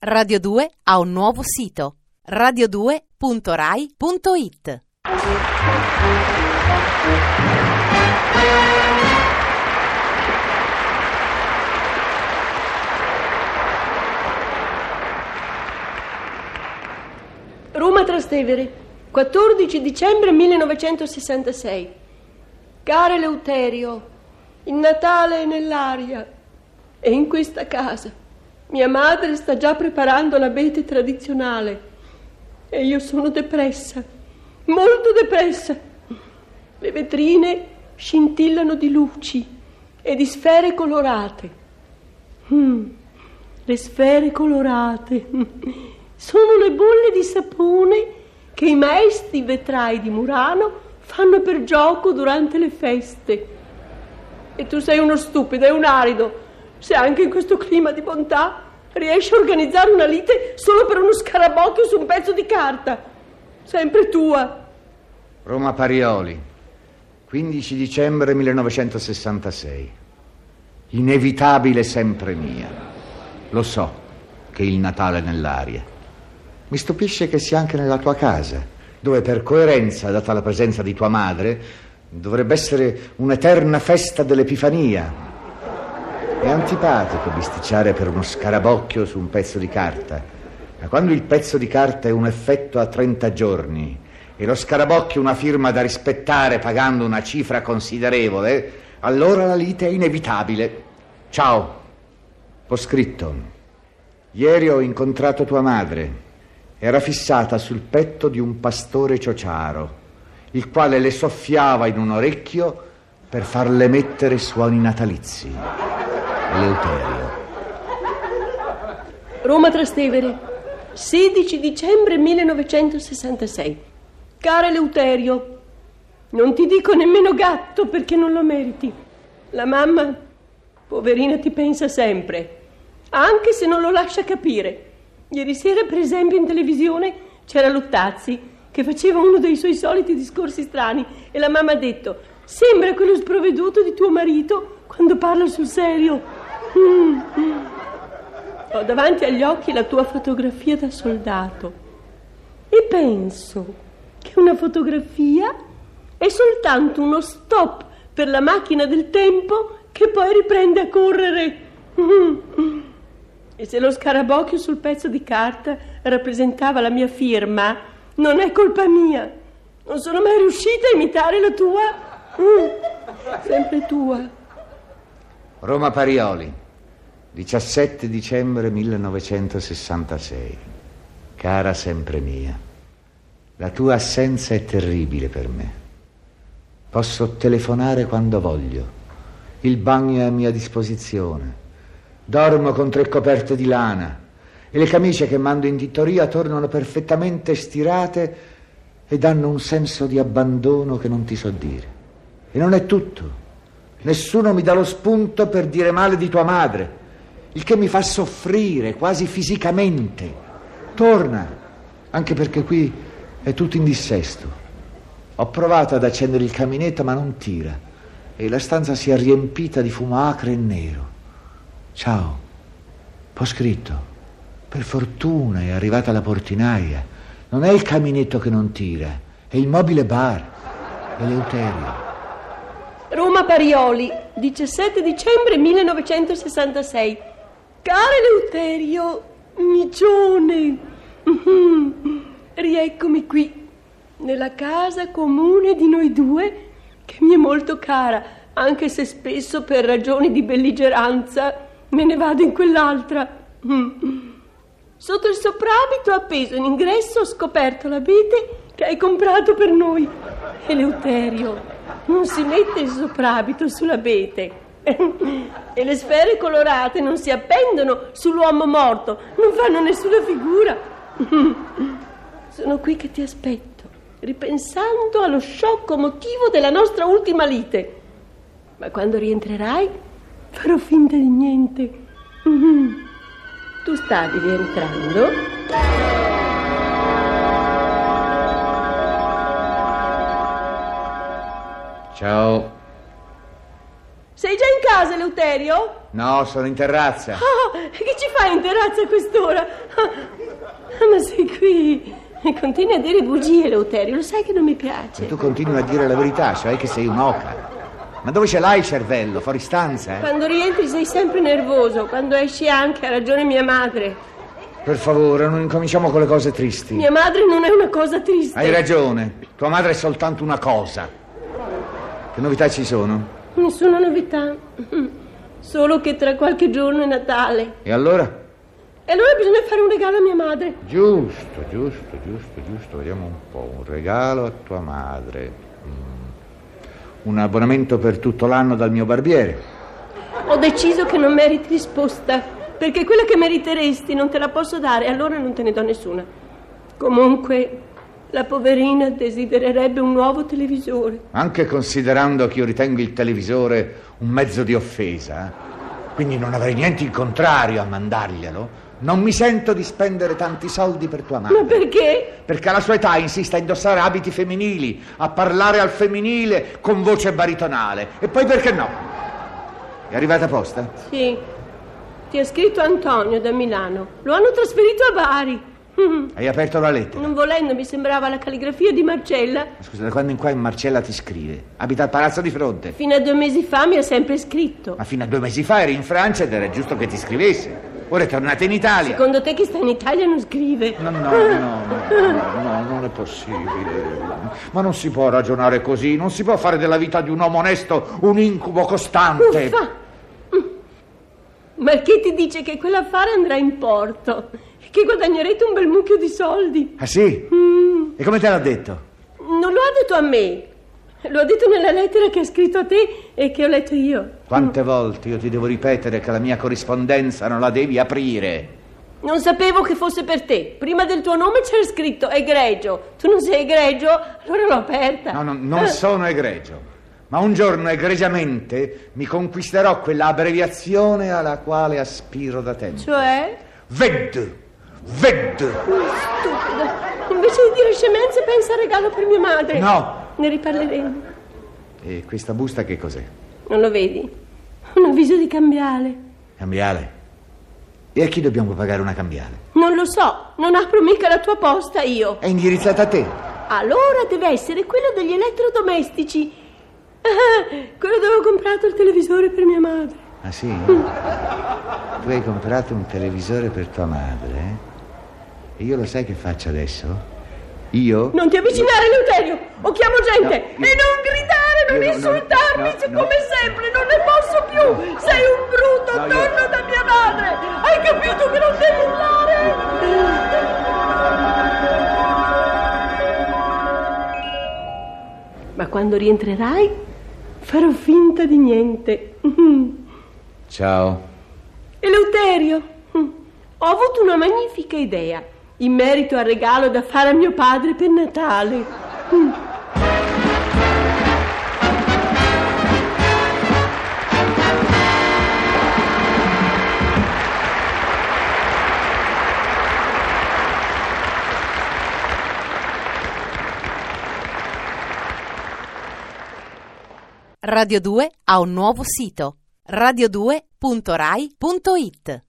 Radio 2 ha un nuovo sito radio2.rai.it Roma Trastevere, 14 dicembre 1966. Caro Eleuterio, il Natale è nell'aria e in questa casa. Mia madre sta già preparando l'abete tradizionale e io sono depressa, molto depressa. Le vetrine scintillano di luci e di sfere colorate. Mm, le sfere colorate sono le bolle di sapone che i maestri vetrai di Murano fanno per gioco durante le feste. E tu sei uno stupido e un arido se anche in questo clima di bontà riesci a organizzare una lite solo per uno scarabocchio su un pezzo di carta. Sempre tua. Roma Parioli, 15 dicembre 1966. Inevitabile sempre mia. Lo so che il Natale è nell'aria. Mi stupisce che sia anche nella tua casa, dove per coerenza, data la presenza di tua madre, dovrebbe essere un'eterna festa dell'Epifania. È antipatico bisticciare per uno scarabocchio su un pezzo di carta, ma quando il pezzo di carta è un effetto a 30 giorni e lo scarabocchio una firma da rispettare pagando una cifra considerevole, allora la lite è inevitabile. Ciao, ho scritto. Ieri ho incontrato tua madre. Era fissata sul petto di un pastore ciociaro, il quale le soffiava in un orecchio per farle mettere suoni natalizi. Eleuterio. Roma Trastevere, 16 dicembre 1966. Caro Eleuterio, non ti dico nemmeno gatto perché non lo meriti. La mamma, poverina, ti pensa sempre, anche se non lo lascia capire. Ieri sera, per esempio, in televisione c'era Luttazzi che faceva uno dei suoi soliti discorsi strani e la mamma ha detto: Sembra quello sprovveduto di tuo marito quando parla sul serio. Mm. Ho davanti agli occhi la tua fotografia da soldato e penso che una fotografia è soltanto uno stop per la macchina del tempo che poi riprende a correre. Mm. E se lo scarabocchio sul pezzo di carta rappresentava la mia firma, non è colpa mia. Non sono mai riuscita a imitare la tua. Mm. Sempre tua. Roma Parioli, 17 dicembre 1966. Cara sempre mia, la tua assenza è terribile per me. Posso telefonare quando voglio. Il bagno è a mia disposizione. Dormo con tre coperte di lana e le camicie che mando in tittoria tornano perfettamente stirate e danno un senso di abbandono che non ti so dire. E non è tutto. Nessuno mi dà lo spunto per dire male di tua madre, il che mi fa soffrire quasi fisicamente. Torna, anche perché qui è tutto in dissesto. Ho provato ad accendere il caminetto ma non tira e la stanza si è riempita di fumo acre e nero. Ciao, ho scritto. Per fortuna è arrivata la portinaia. Non è il caminetto che non tira, è il mobile bar. Eleuterio. Roma Parioli, 17 dicembre 1966. Caro Eleuterio, micione, rieccomi qui, nella casa comune di noi due, che mi è molto cara, anche se spesso per ragioni di belligeranza me ne vado in quell'altra. Sotto il soprabito appeso in ingresso ho scoperto l'abete che hai comprato per noi. Eleuterio, non si mette il soprabito sull'abete. e le sfere colorate non si appendono sull'uomo morto, non fanno nessuna figura. Sono qui che ti aspetto, ripensando allo sciocco motivo della nostra ultima lite. Ma quando rientrerai farò finta di niente. Tu stavi rientrando? Ciao. Sei già in casa, Eleuterio? No, sono in terrazza. Oh, che ci fai in terrazza a quest'ora? Ah, ma sei qui. Continui a dire bugie, Leuterio. Lo sai che non mi piace. E tu continui a dire la verità, cioè che sei un'oca. Ma dove ce l'hai il cervello? Fuori stanza, eh? Quando rientri sei sempre nervoso. Quando esci anche ha ragione mia madre. Per favore, non incominciamo con le cose tristi. Mia madre non è una cosa triste. Hai ragione. Tua madre è soltanto una cosa. Che novità ci sono? Nessuna novità. Solo che tra qualche giorno è Natale. E allora? E allora bisogna fare un regalo a mia madre. Giusto, giusto, giusto, giusto. Vediamo un po'. Un regalo a tua madre. Mm. Un abbonamento per tutto l'anno dal mio barbiere. Ho deciso che non meriti risposta, perché quella che meriteresti non te la posso dare, allora non te ne do nessuna. Comunque, la poverina desidererebbe un nuovo televisore. Anche considerando che io ritengo il televisore un mezzo di offesa, quindi non avrei niente in contrario a mandarglielo. Non mi sento di spendere tanti soldi per tua madre. Ma perché? Perché alla sua età insiste a indossare abiti femminili, a parlare al femminile con voce baritonale. E poi perché no? È arrivata a posta? Sì. Ti ha scritto Antonio da Milano. Lo hanno trasferito a Bari. Hai aperto la lettera? Non volendo, mi sembrava la calligrafia di Marcella. Scusa, da quando in qua Marcella ti scrive? Abita al palazzo di fronte. Fino a due mesi fa mi ha sempre scritto. Ma fino a due mesi fa eri in Francia ed era giusto che ti scrivesse. Ora è tornata in Italia. Secondo te chi sta in Italia non scrive? No, no, no, no, no, no, non è possibile. Ma non si può ragionare così, non si può fare della vita di un uomo onesto un incubo costante. Uffa! Ma chi ti dice che quell'affare andrà in porto? Che guadagnerete un bel mucchio di soldi? Ah sì? Mm, E come te l'ha detto? non lo ha detto a me. Lo ha detto nella lettera che ha scritto a te e che ho letto io. Quante volte io ti devo ripetere che la mia corrispondenza non la devi aprire? Non sapevo che fosse per te. Prima del tuo nome c'era scritto egregio. Tu non sei egregio? Allora l'ho aperta. No, no, non sono egregio. Ma un giorno egregiamente mi conquisterò quella abbreviazione alla quale aspiro da tempo. Cioè? VED! VED! Stupida. Invece di dire scemenze pensa al regalo per mia madre. No! Ne riparleremo. E questa busta che cos'è? Non lo vedi? Un avviso di cambiale. Cambiale? E a chi dobbiamo pagare una cambiale? Non lo so, non apro mica la tua posta io. È indirizzata a te. Allora deve essere quello degli elettrodomestici. Ah, quello dove ho comprato il televisore per mia madre. Ah sì? Tu hai comprato un televisore per tua madre, eh? E io lo sai che faccio adesso? Io? Non ti avvicinare, Leuterio, o chiamo gente. No, e non gridare, non io insultarmi, no, no. come sempre, non ne posso più. Sei un brutto, No, io- torna da mia madre. Hai capito che non devi urlare? Ma quando rientrerai, farò finta di niente. Ciao. Eleuterio, hm, ho avuto una magnifica idea in merito al regalo da fare a mio padre per Natale. Hm. Radio 2 ha un nuovo sito radio2.rai.it